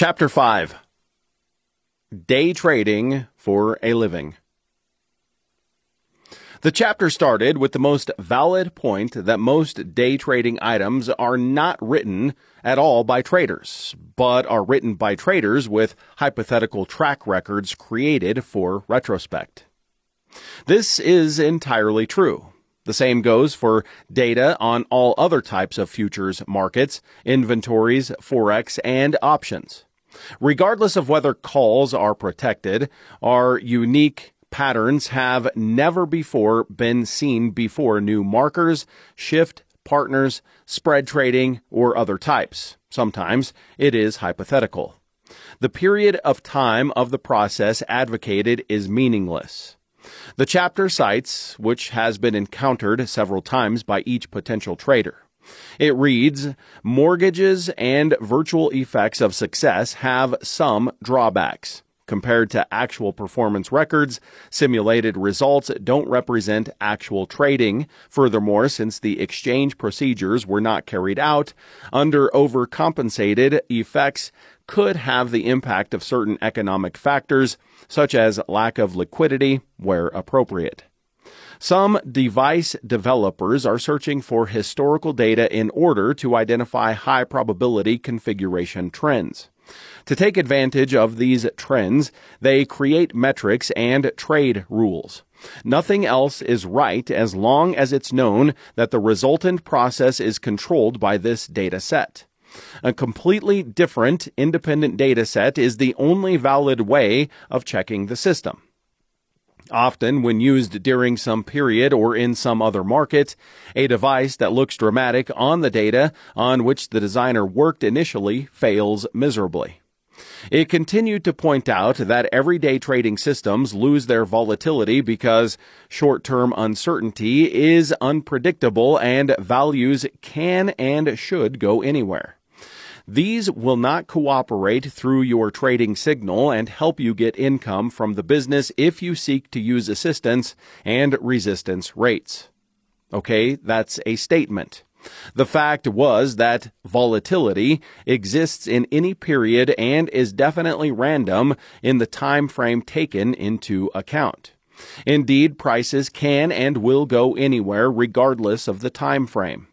Chapter 5 Day Trading for a Living. The chapter started with the most valid point that most day trading items are not written at all by traders, but are written by traders with hypothetical track records created for retrospect. This is entirely true. The same goes for data on all other types of futures markets, inventories, forex, and options. Regardless of whether calls are protected, our unique patterns have never before been seen before new markers, shift, partners, spread trading, or other types. Sometimes it is hypothetical. The period of time of the process advocated is meaningless. The chapter cites, which has been encountered several times by each potential trader. It reads, mortgages and virtual effects of success have some drawbacks. Compared to actual performance records, simulated results don't represent actual trading. Furthermore, since the exchange procedures were not carried out, under overcompensated effects could have the impact of certain economic factors, such as lack of liquidity where appropriate. Some device developers are searching for historical data in order to identify high probability configuration trends. To take advantage of these trends, they create metrics and trade rules. Nothing else is right as long as it's known that the resultant process is controlled by this data set. A completely different independent data set is the only valid way of checking the system. Often, when used during some period or in some other market, a device that looks dramatic on the data on which the designer worked initially fails miserably. It continued to point out that everyday trading systems lose their volatility because short-term uncertainty is unpredictable and values can and should go anywhere. These will not cooperate through your trading signal and help you get income from the business if you seek to use assistance and resistance rates. Okay, that's a statement. The fact was that volatility exists in any period and is definitely random in the time frame taken into account. Indeed, prices can and will go anywhere regardless of the time frame.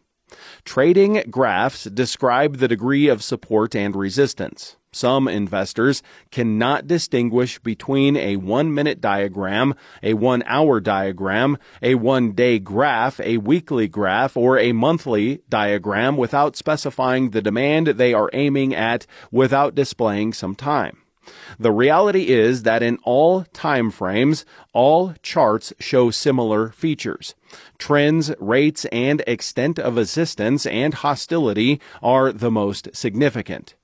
Trading graphs describe the degree of support and resistance. Some investors cannot distinguish between a one minute diagram, a one hour diagram, a one day graph, a weekly graph, or a monthly diagram without specifying the demand they are aiming at without displaying some time. The reality is that in all time frames, all charts show similar features. Trends, rates, and extent of assistance and hostility are the most significant.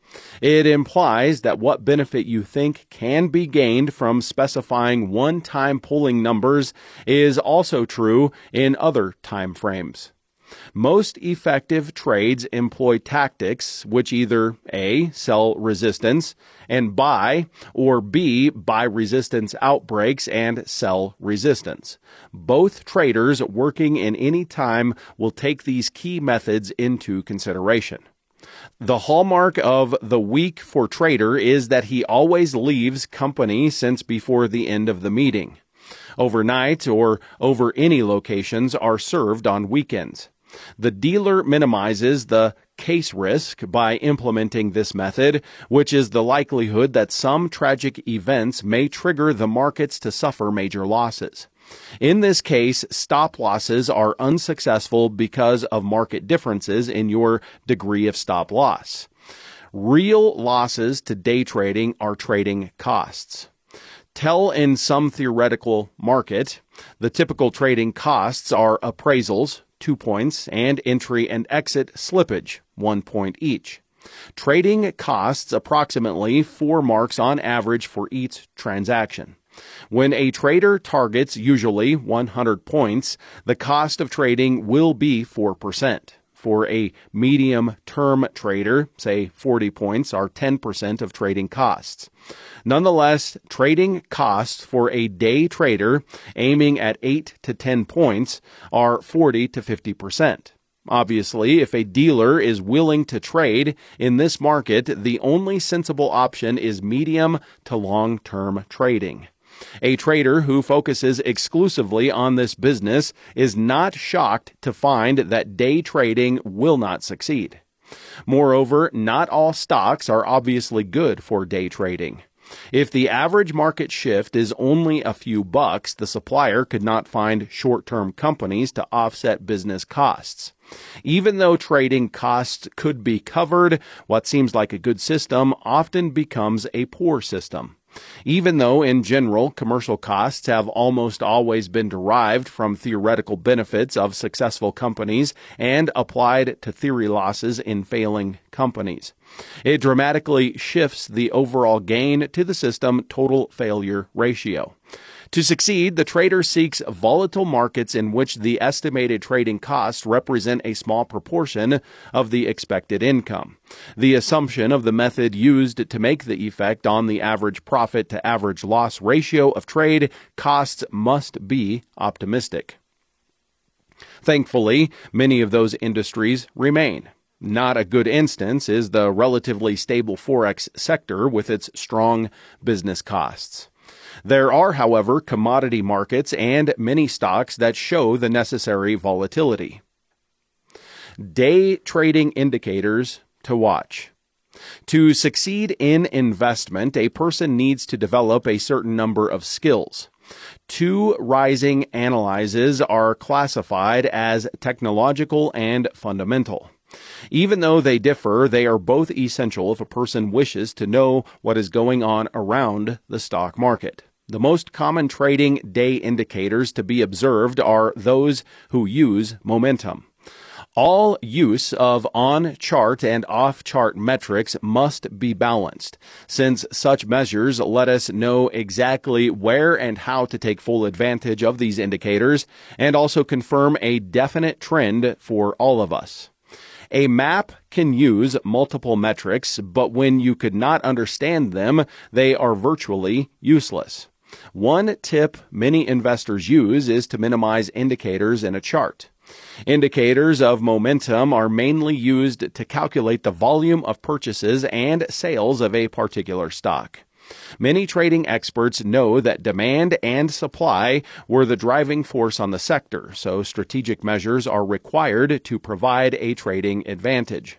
It implies that what benefit you think can be gained from specifying one-time pulling numbers is also true in other time frames. Most effective trades employ tactics which either A, sell resistance and buy, or B, buy resistance outbreaks and sell resistance. Both traders working in any time will take these key methods into consideration. The hallmark of the week for trader is that he always leaves company since before the end of the meeting. Overnight or over any locations are served on weekends. The dealer minimizes the case risk by implementing this method, which is the likelihood that some tragic events may trigger the markets to suffer major losses. In this case, stop losses are unsuccessful because of market differences in your degree of stop loss. Real losses to day trading are trading costs. Tell in some theoretical market, the typical trading costs are appraisals, two points, and entry and exit slippage, one point each. Trading costs approximately four marks on average for each transaction. When a trader targets usually 100 points, the cost of trading will be 4% for a medium term trader, say 40 points, are 10% of trading costs. Nonetheless, trading costs for a day trader aiming at 8 to 10 points are 40 to 50%. Obviously, if a dealer is willing to trade in this market, the only sensible option is medium to long term trading. A trader who focuses exclusively on this business is not shocked to find that day trading will not succeed. Moreover, not all stocks are obviously good for day trading. If the average market shift is only a few bucks, the supplier could not find short term companies to offset business costs. Even though trading costs could be covered, what seems like a good system often becomes a poor system. Even though, in general, commercial costs have almost always been derived from theoretical benefits of successful companies and applied to theory losses in failing companies. It dramatically shifts the overall gain to the system total failure ratio. To succeed, the trader seeks volatile markets in which the estimated trading costs represent a small proportion of the expected income. The assumption of the method used to make the effect on the average profit to average loss ratio of trade costs must be optimistic. Thankfully, many of those industries remain. Not a good instance is the relatively stable Forex sector with its strong business costs. There are, however, commodity markets and many stocks that show the necessary volatility. Day trading indicators to watch. To succeed in investment, a person needs to develop a certain number of skills. Two rising analyses are classified as technological and fundamental. Even though they differ, they are both essential if a person wishes to know what is going on around the stock market. The most common trading day indicators to be observed are those who use momentum. All use of on chart and off chart metrics must be balanced, since such measures let us know exactly where and how to take full advantage of these indicators and also confirm a definite trend for all of us. A map can use multiple metrics, but when you could not understand them, they are virtually useless. One tip many investors use is to minimize indicators in a chart. Indicators of momentum are mainly used to calculate the volume of purchases and sales of a particular stock. Many trading experts know that demand and supply were the driving force on the sector, so strategic measures are required to provide a trading advantage.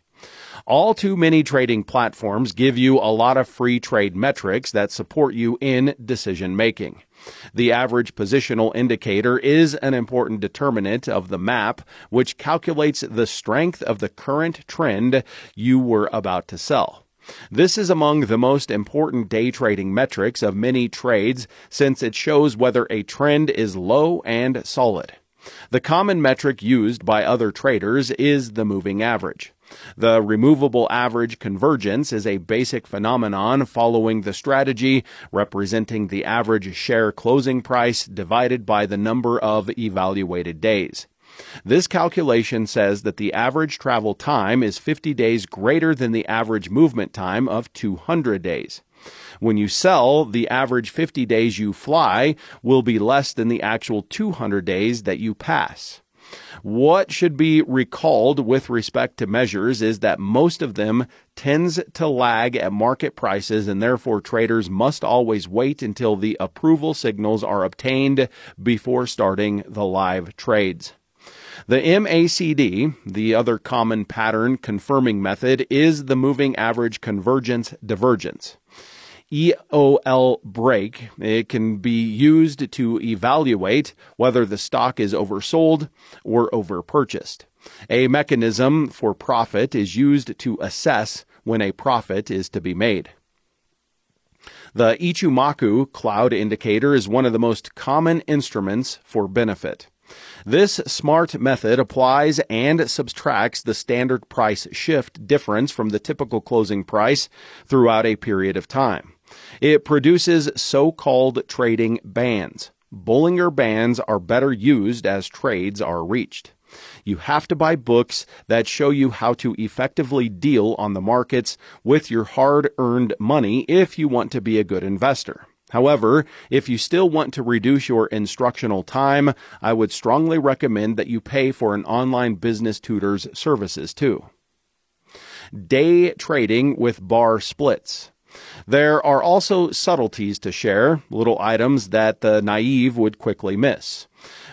All too many trading platforms give you a lot of free trade metrics that support you in decision making. The average positional indicator is an important determinant of the map, which calculates the strength of the current trend you were about to sell. This is among the most important day trading metrics of many trades since it shows whether a trend is low and solid. The common metric used by other traders is the moving average. The removable average convergence is a basic phenomenon following the strategy representing the average share closing price divided by the number of evaluated days. This calculation says that the average travel time is 50 days greater than the average movement time of 200 days. When you sell, the average 50 days you fly will be less than the actual 200 days that you pass. What should be recalled with respect to measures is that most of them tends to lag at market prices and therefore traders must always wait until the approval signals are obtained before starting the live trades. The MACD, the other common pattern confirming method, is the moving average convergence divergence. EOL break. It can be used to evaluate whether the stock is oversold or overpurchased. A mechanism for profit is used to assess when a profit is to be made. The Ichimoku cloud indicator is one of the most common instruments for benefit. This smart method applies and subtracts the standard price shift difference from the typical closing price throughout a period of time. It produces so-called trading bands. Bollinger Bands are better used as trades are reached. You have to buy books that show you how to effectively deal on the markets with your hard earned money if you want to be a good investor. However, if you still want to reduce your instructional time, I would strongly recommend that you pay for an online business tutor's services too. Day trading with bar splits. There are also subtleties to share, little items that the naive would quickly miss.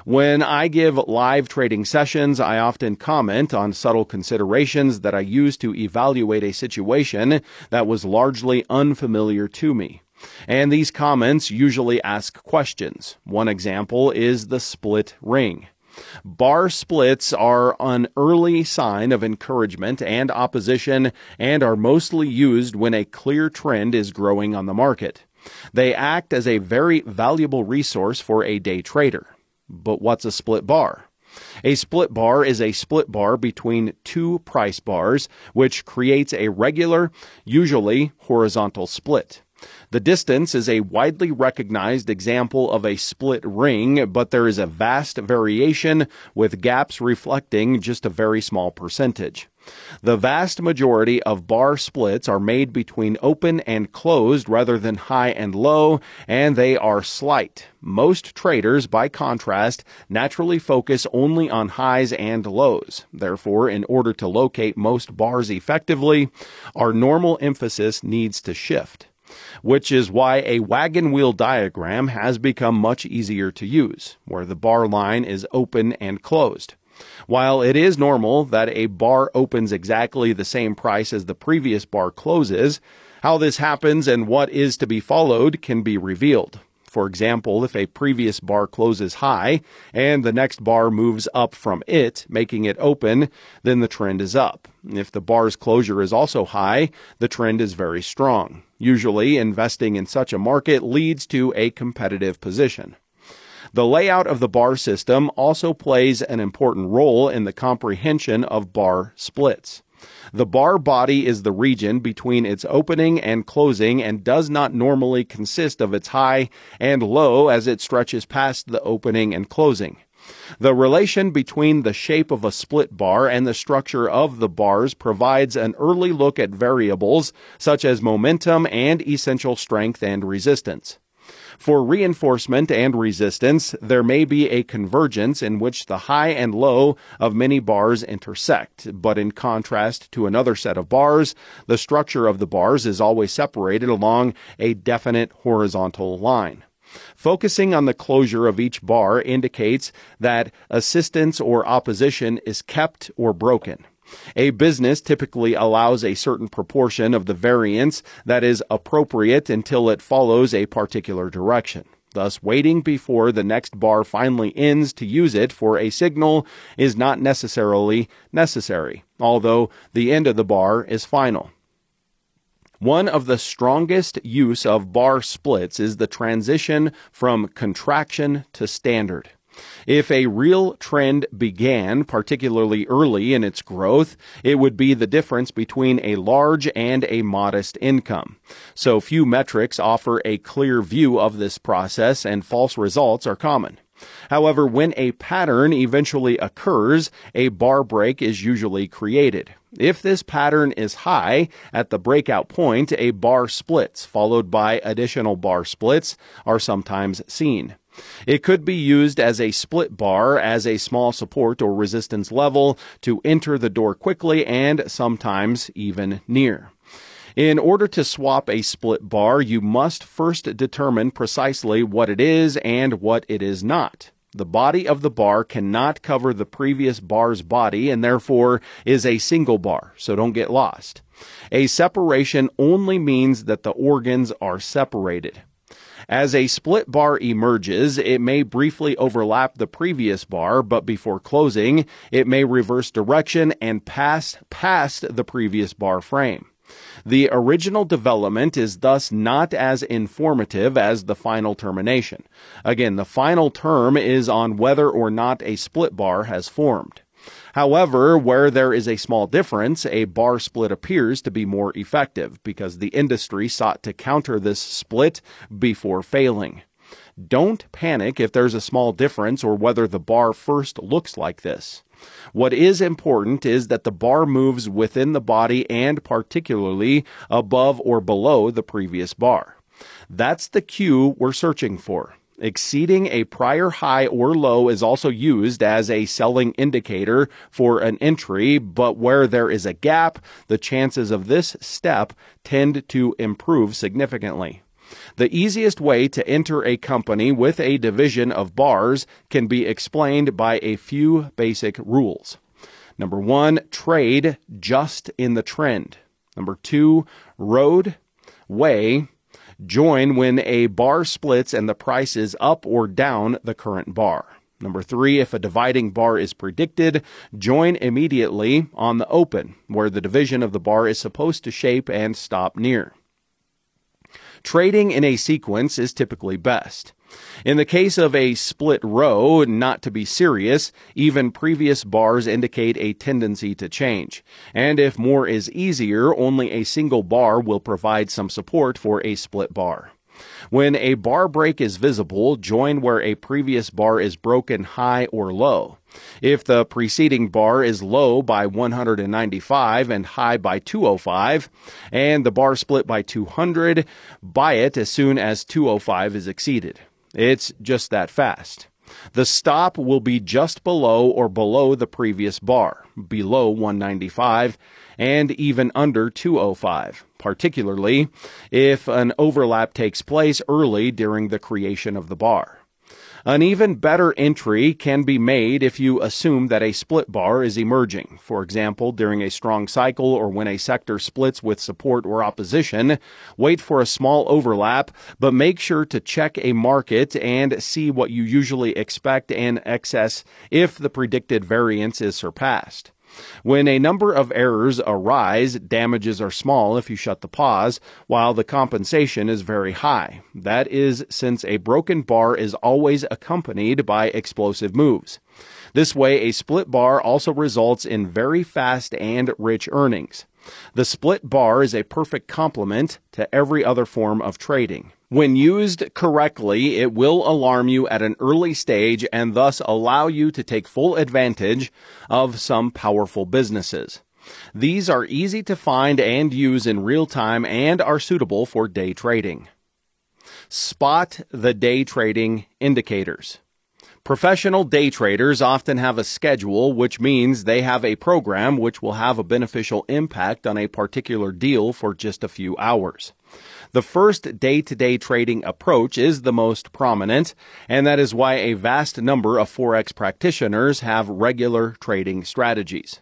When I give live trading sessions, I often comment on subtle considerations that I use to evaluate a situation that was largely unfamiliar to me. And these comments usually ask questions. One example is the split ring. Bar splits are an early sign of encouragement and opposition and are mostly used when a clear trend is growing on the market. They act as a very valuable resource for a day trader. But what's a split bar? A split bar is a split bar between two price bars, which creates a regular, usually horizontal split. The distance is a widely recognized example of a split ring, but there is a vast variation with gaps reflecting just a very small percentage. The vast majority of bar splits are made between open and closed rather than high and low, and they are slight. Most traders, by contrast, naturally focus only on highs and lows. Therefore, in order to locate most bars effectively, our normal emphasis needs to shift which is why a wagon wheel diagram has become much easier to use, where the bar line is open and closed. While it is normal that a bar opens exactly the same price as the previous bar closes, how this happens and what is to be followed can be revealed. For example, if a previous bar closes high and the next bar moves up from it, making it open, then the trend is up. If the bar's closure is also high, the trend is very strong. Usually, investing in such a market leads to a competitive position. The layout of the bar system also plays an important role in the comprehension of bar splits. The bar body is the region between its opening and closing and does not normally consist of its high and low as it stretches past the opening and closing. The relation between the shape of a split bar and the structure of the bars provides an early look at variables such as momentum and essential strength and resistance. For reinforcement and resistance, there may be a convergence in which the high and low of many bars intersect, but in contrast to another set of bars, the structure of the bars is always separated along a definite horizontal line. Focusing on the closure of each bar indicates that assistance or opposition is kept or broken. A business typically allows a certain proportion of the variance that is appropriate until it follows a particular direction. Thus, waiting before the next bar finally ends to use it for a signal is not necessarily necessary, although the end of the bar is final. One of the strongest use of bar splits is the transition from contraction to standard. If a real trend began, particularly early in its growth, it would be the difference between a large and a modest income. So few metrics offer a clear view of this process and false results are common. However, when a pattern eventually occurs, a bar break is usually created. If this pattern is high, at the breakout point, a bar splits, followed by additional bar splits, are sometimes seen. It could be used as a split bar as a small support or resistance level to enter the door quickly and sometimes even near. In order to swap a split bar, you must first determine precisely what it is and what it is not. The body of the bar cannot cover the previous bar's body and therefore is a single bar, so don't get lost. A separation only means that the organs are separated. As a split bar emerges, it may briefly overlap the previous bar, but before closing, it may reverse direction and pass past the previous bar frame. The original development is thus not as informative as the final termination. Again, the final term is on whether or not a split bar has formed. However, where there is a small difference, a bar split appears to be more effective because the industry sought to counter this split before failing. Don't panic if there's a small difference or whether the bar first looks like this. What is important is that the bar moves within the body and particularly above or below the previous bar. That's the cue we're searching for. Exceeding a prior high or low is also used as a selling indicator for an entry, but where there is a gap, the chances of this step tend to improve significantly. The easiest way to enter a company with a division of bars can be explained by a few basic rules. Number one, trade just in the trend. Number two, road, way, join when a bar splits and the price is up or down the current bar. Number three, if a dividing bar is predicted, join immediately on the open, where the division of the bar is supposed to shape and stop near. Trading in a sequence is typically best. In the case of a split row, not to be serious, even previous bars indicate a tendency to change. And if more is easier, only a single bar will provide some support for a split bar. When a bar break is visible, join where a previous bar is broken high or low. If the preceding bar is low by 195 and high by 205, and the bar split by 200, buy it as soon as 205 is exceeded. It's just that fast. The stop will be just below or below the previous bar, below 195, and even under 205, particularly if an overlap takes place early during the creation of the bar. An even better entry can be made if you assume that a split bar is emerging. For example, during a strong cycle or when a sector splits with support or opposition, wait for a small overlap, but make sure to check a market and see what you usually expect in excess if the predicted variance is surpassed. When a number of errors arise, damages are small if you shut the pause, while the compensation is very high. That is since a broken bar is always accompanied by explosive moves. This way, a split bar also results in very fast and rich earnings. The split bar is a perfect complement to every other form of trading. When used correctly, it will alarm you at an early stage and thus allow you to take full advantage of some powerful businesses. These are easy to find and use in real time and are suitable for day trading. Spot the day trading indicators. Professional day traders often have a schedule, which means they have a program which will have a beneficial impact on a particular deal for just a few hours. The first day to day trading approach is the most prominent, and that is why a vast number of Forex practitioners have regular trading strategies.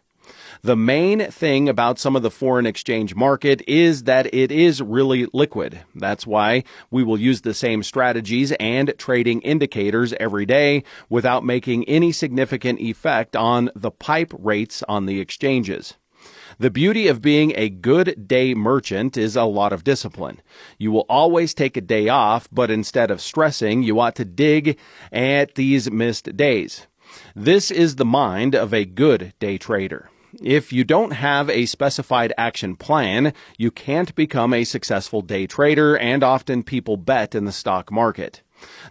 The main thing about some of the foreign exchange market is that it is really liquid. That's why we will use the same strategies and trading indicators every day without making any significant effect on the pipe rates on the exchanges. The beauty of being a good day merchant is a lot of discipline. You will always take a day off, but instead of stressing, you ought to dig at these missed days. This is the mind of a good day trader. If you don't have a specified action plan, you can't become a successful day trader, and often people bet in the stock market.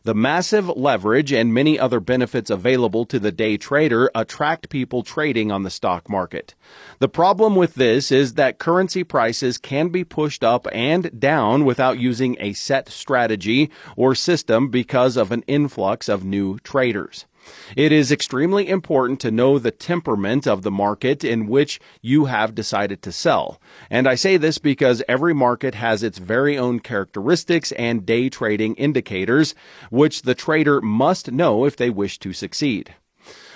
The massive leverage and many other benefits available to the day trader attract people trading on the stock market. The problem with this is that currency prices can be pushed up and down without using a set strategy or system because of an influx of new traders. It is extremely important to know the temperament of the market in which you have decided to sell. And I say this because every market has its very own characteristics and day trading indicators, which the trader must know if they wish to succeed.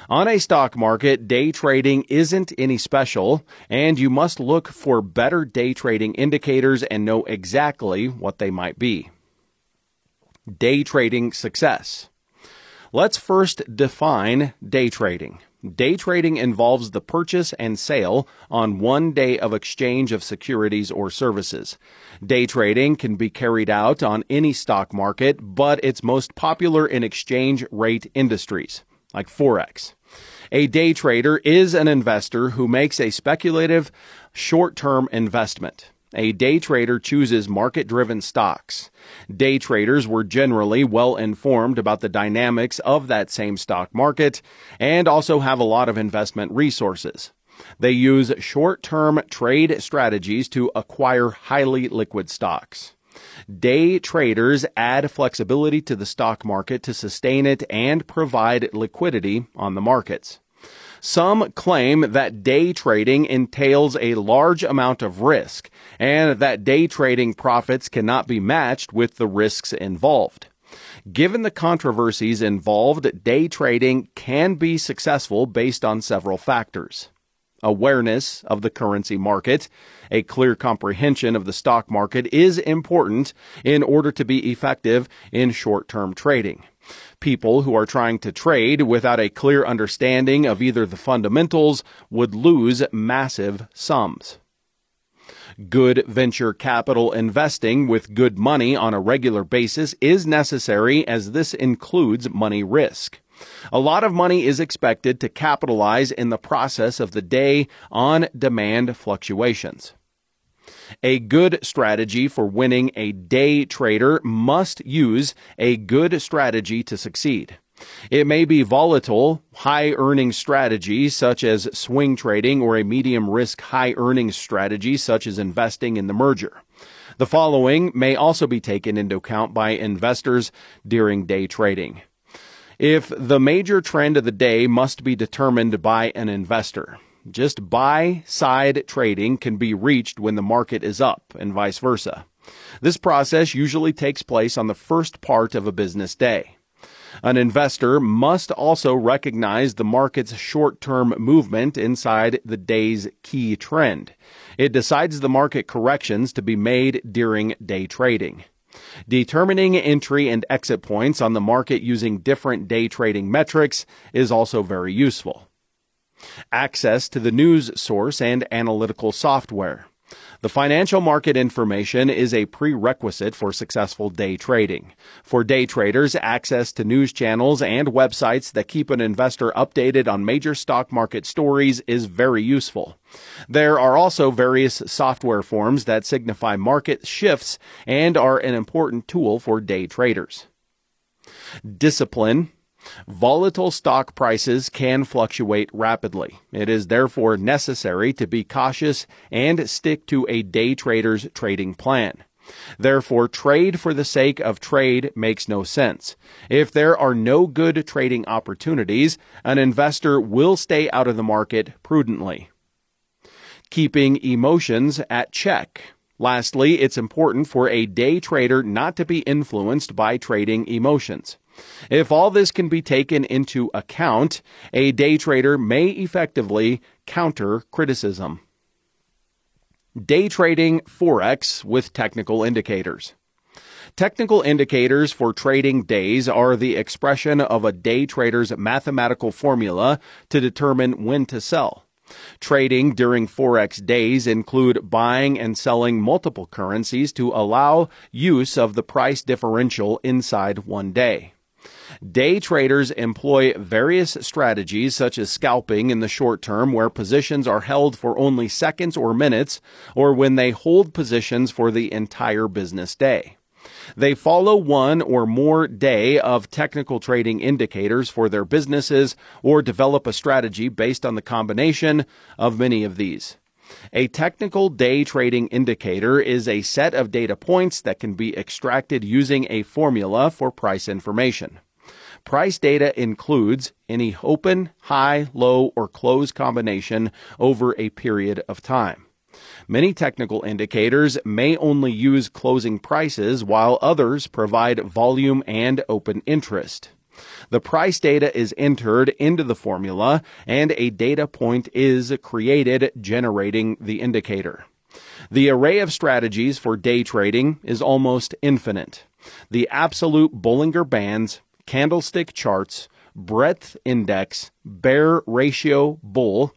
On a stock market, day trading isn't any special, and you must look for better day trading indicators and know exactly what they might be. Day trading success. Let's first define day trading. Day trading involves the purchase and sale on one day of exchange of securities or services. Day trading can be carried out on any stock market, but it's most popular in exchange rate industries, like Forex. A day trader is an investor who makes a speculative, short term investment. A day trader chooses market driven stocks. Day traders were generally well informed about the dynamics of that same stock market and also have a lot of investment resources. They use short term trade strategies to acquire highly liquid stocks. Day traders add flexibility to the stock market to sustain it and provide liquidity on the markets. Some claim that day trading entails a large amount of risk and that day trading profits cannot be matched with the risks involved. Given the controversies involved, day trading can be successful based on several factors awareness of the currency market, a clear comprehension of the stock market is important in order to be effective in short term trading. People who are trying to trade without a clear understanding of either the fundamentals would lose massive sums. Good venture capital investing with good money on a regular basis is necessary as this includes money risk. A lot of money is expected to capitalize in the process of the day on demand fluctuations. A good strategy for winning a day trader must use a good strategy to succeed. It may be volatile, high earning strategies such as swing trading or a medium risk high earning strategy such as investing in the merger. The following may also be taken into account by investors during day trading. If the major trend of the day must be determined by an investor, just buy side trading can be reached when the market is up and vice versa. This process usually takes place on the first part of a business day. An investor must also recognize the market's short-term movement inside the day's key trend. It decides the market corrections to be made during day trading. Determining entry and exit points on the market using different day trading metrics is also very useful. Access to the news source and analytical software. The financial market information is a prerequisite for successful day trading. For day traders, access to news channels and websites that keep an investor updated on major stock market stories is very useful. There are also various software forms that signify market shifts and are an important tool for day traders. Discipline Volatile stock prices can fluctuate rapidly. It is therefore necessary to be cautious and stick to a day trader's trading plan. Therefore, trade for the sake of trade makes no sense. If there are no good trading opportunities, an investor will stay out of the market prudently. Keeping emotions at check. Lastly, it's important for a day trader not to be influenced by trading emotions. If all this can be taken into account, a day trader may effectively counter criticism. Day trading Forex with technical indicators. Technical indicators for trading days are the expression of a day trader's mathematical formula to determine when to sell. Trading during Forex days include buying and selling multiple currencies to allow use of the price differential inside one day. Day traders employ various strategies such as scalping in the short term where positions are held for only seconds or minutes or when they hold positions for the entire business day. They follow one or more day of technical trading indicators for their businesses or develop a strategy based on the combination of many of these. A technical day trading indicator is a set of data points that can be extracted using a formula for price information. Price data includes any open, high, low, or close combination over a period of time. Many technical indicators may only use closing prices while others provide volume and open interest. The price data is entered into the formula and a data point is created generating the indicator. The array of strategies for day trading is almost infinite. The absolute Bollinger Bands candlestick charts, breadth index, bear ratio bull,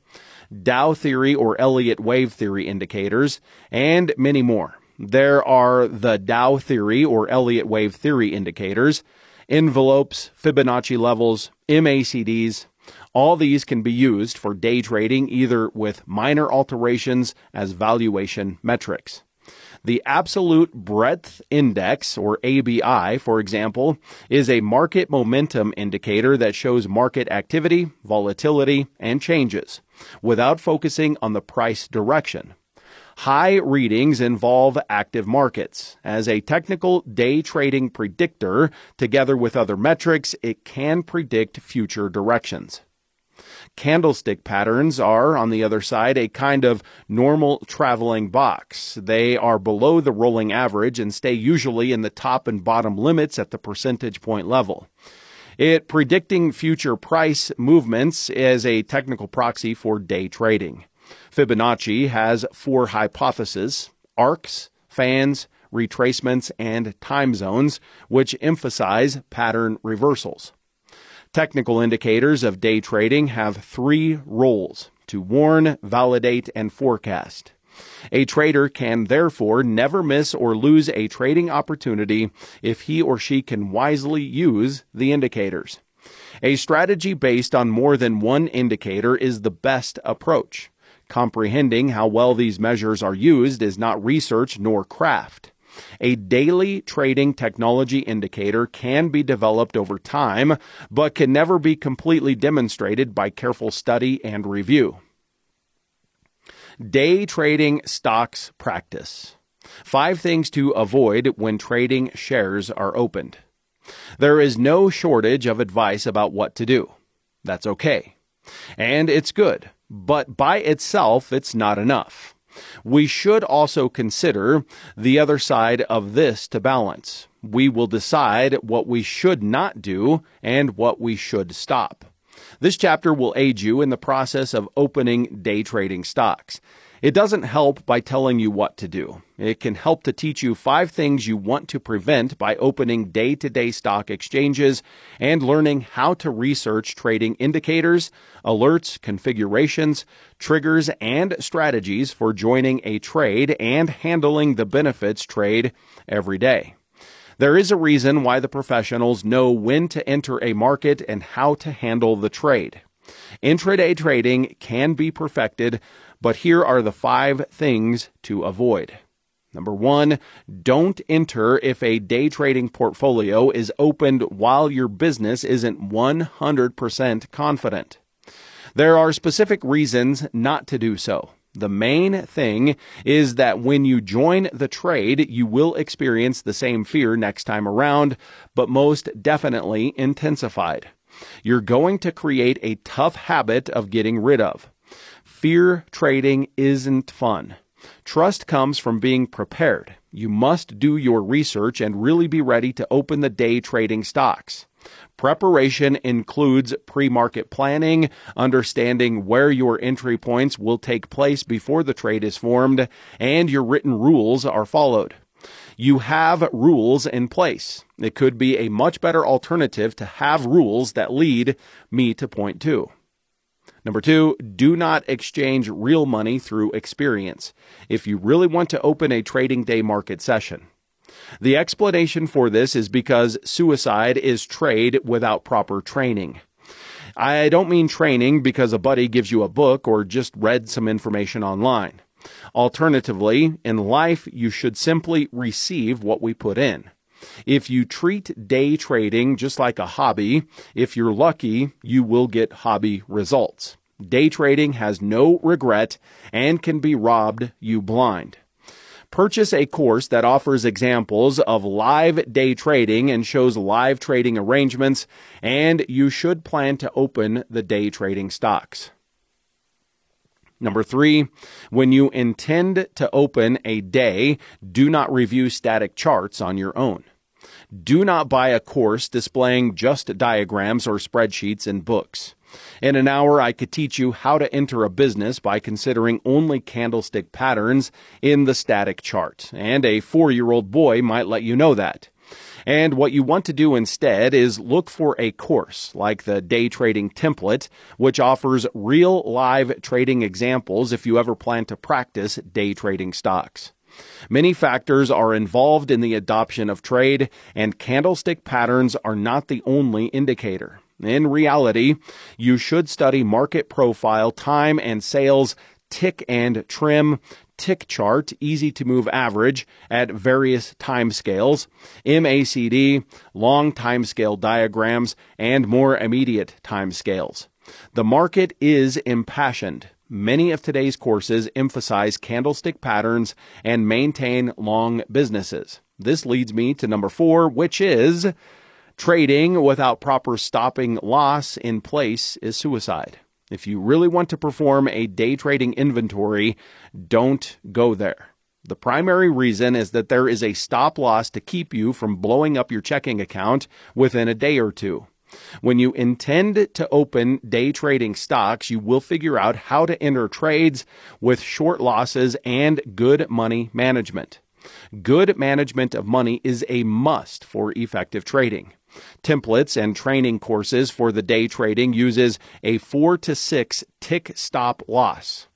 Dow theory or Elliott wave theory indicators, and many more. There are the Dow theory or Elliott wave theory indicators, envelopes, Fibonacci levels, MACDs. All these can be used for day trading either with minor alterations as valuation metrics. The absolute breadth index, or ABI, for example, is a market momentum indicator that shows market activity, volatility, and changes without focusing on the price direction. High readings involve active markets. As a technical day trading predictor, together with other metrics, it can predict future directions. Candlestick patterns are, on the other side, a kind of normal traveling box. They are below the rolling average and stay usually in the top and bottom limits at the percentage point level. It predicting future price movements is a technical proxy for day trading. Fibonacci has four hypotheses arcs, fans, retracements, and time zones, which emphasize pattern reversals. Technical indicators of day trading have three roles to warn, validate, and forecast. A trader can therefore never miss or lose a trading opportunity if he or she can wisely use the indicators. A strategy based on more than one indicator is the best approach. Comprehending how well these measures are used is not research nor craft. A daily trading technology indicator can be developed over time, but can never be completely demonstrated by careful study and review. Day trading stocks practice. Five things to avoid when trading shares are opened. There is no shortage of advice about what to do. That's okay. And it's good, but by itself, it's not enough. We should also consider the other side of this to balance. We will decide what we should not do and what we should stop. This chapter will aid you in the process of opening day trading stocks. It doesn't help by telling you what to do. It can help to teach you five things you want to prevent by opening day to day stock exchanges and learning how to research trading indicators, alerts, configurations, triggers, and strategies for joining a trade and handling the benefits trade every day. There is a reason why the professionals know when to enter a market and how to handle the trade. Intraday trading can be perfected but here are the five things to avoid. Number one, don't enter if a day trading portfolio is opened while your business isn't 100% confident. There are specific reasons not to do so. The main thing is that when you join the trade, you will experience the same fear next time around, but most definitely intensified. You're going to create a tough habit of getting rid of. Fear trading isn't fun. Trust comes from being prepared. You must do your research and really be ready to open the day trading stocks. Preparation includes pre market planning, understanding where your entry points will take place before the trade is formed, and your written rules are followed. You have rules in place. It could be a much better alternative to have rules that lead me to point two. Number two, do not exchange real money through experience if you really want to open a trading day market session. The explanation for this is because suicide is trade without proper training. I don't mean training because a buddy gives you a book or just read some information online. Alternatively, in life, you should simply receive what we put in. If you treat day trading just like a hobby, if you're lucky, you will get hobby results. Day trading has no regret and can be robbed you blind. Purchase a course that offers examples of live day trading and shows live trading arrangements, and you should plan to open the day trading stocks. Number three, when you intend to open a day, do not review static charts on your own. Do not buy a course displaying just diagrams or spreadsheets in books. In an hour, I could teach you how to enter a business by considering only candlestick patterns in the static chart, and a four year old boy might let you know that. And what you want to do instead is look for a course like the day trading template, which offers real live trading examples if you ever plan to practice day trading stocks. Many factors are involved in the adoption of trade, and candlestick patterns are not the only indicator. In reality, you should study market profile, time and sales, tick and trim, tick chart, easy to move average at various time scales, MACD, long time scale diagrams, and more immediate time scales. The market is impassioned. Many of today's courses emphasize candlestick patterns and maintain long businesses. This leads me to number four, which is trading without proper stopping loss in place is suicide. If you really want to perform a day trading inventory, don't go there. The primary reason is that there is a stop loss to keep you from blowing up your checking account within a day or two. When you intend to open day trading stocks, you will figure out how to enter trades with short losses and good money management. Good management of money is a must for effective trading. Templates and training courses for the day trading uses a 4 to 6 tick stop loss.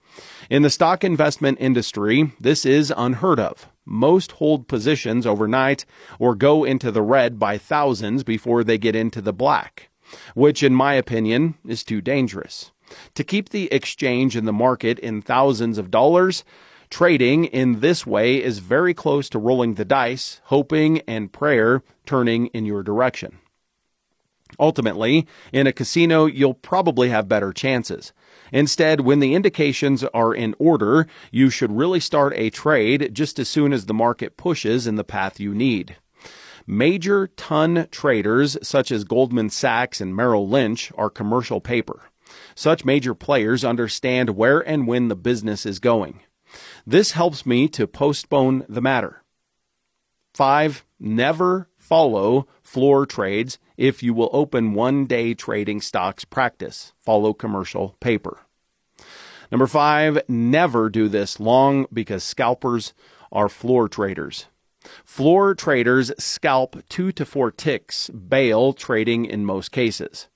In the stock investment industry, this is unheard of. Most hold positions overnight or go into the red by thousands before they get into the black, which in my opinion is too dangerous. To keep the exchange and the market in thousands of dollars, Trading in this way is very close to rolling the dice, hoping and prayer turning in your direction. Ultimately, in a casino, you'll probably have better chances. Instead, when the indications are in order, you should really start a trade just as soon as the market pushes in the path you need. Major ton traders such as Goldman Sachs and Merrill Lynch are commercial paper. Such major players understand where and when the business is going. This helps me to postpone the matter. Five, never follow floor trades if you will open one day trading stocks practice. Follow commercial paper. Number five, never do this long because scalpers are floor traders. Floor traders scalp two to four ticks, bail trading in most cases.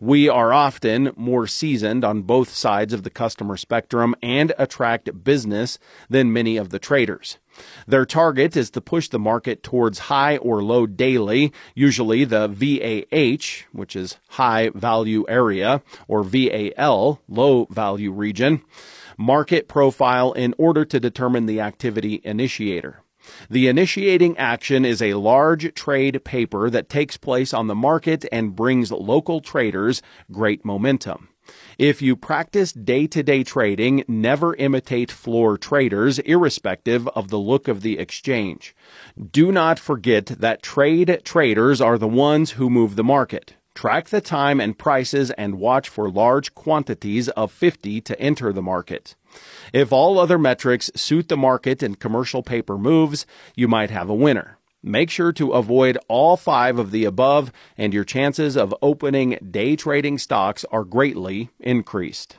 We are often more seasoned on both sides of the customer spectrum and attract business than many of the traders. Their target is to push the market towards high or low daily, usually the VAH, which is high value area, or VAL, low value region, market profile in order to determine the activity initiator. The initiating action is a large trade paper that takes place on the market and brings local traders great momentum. If you practice day to day trading, never imitate floor traders, irrespective of the look of the exchange. Do not forget that trade traders are the ones who move the market. Track the time and prices and watch for large quantities of 50 to enter the market. If all other metrics suit the market and commercial paper moves, you might have a winner. Make sure to avoid all five of the above, and your chances of opening day trading stocks are greatly increased.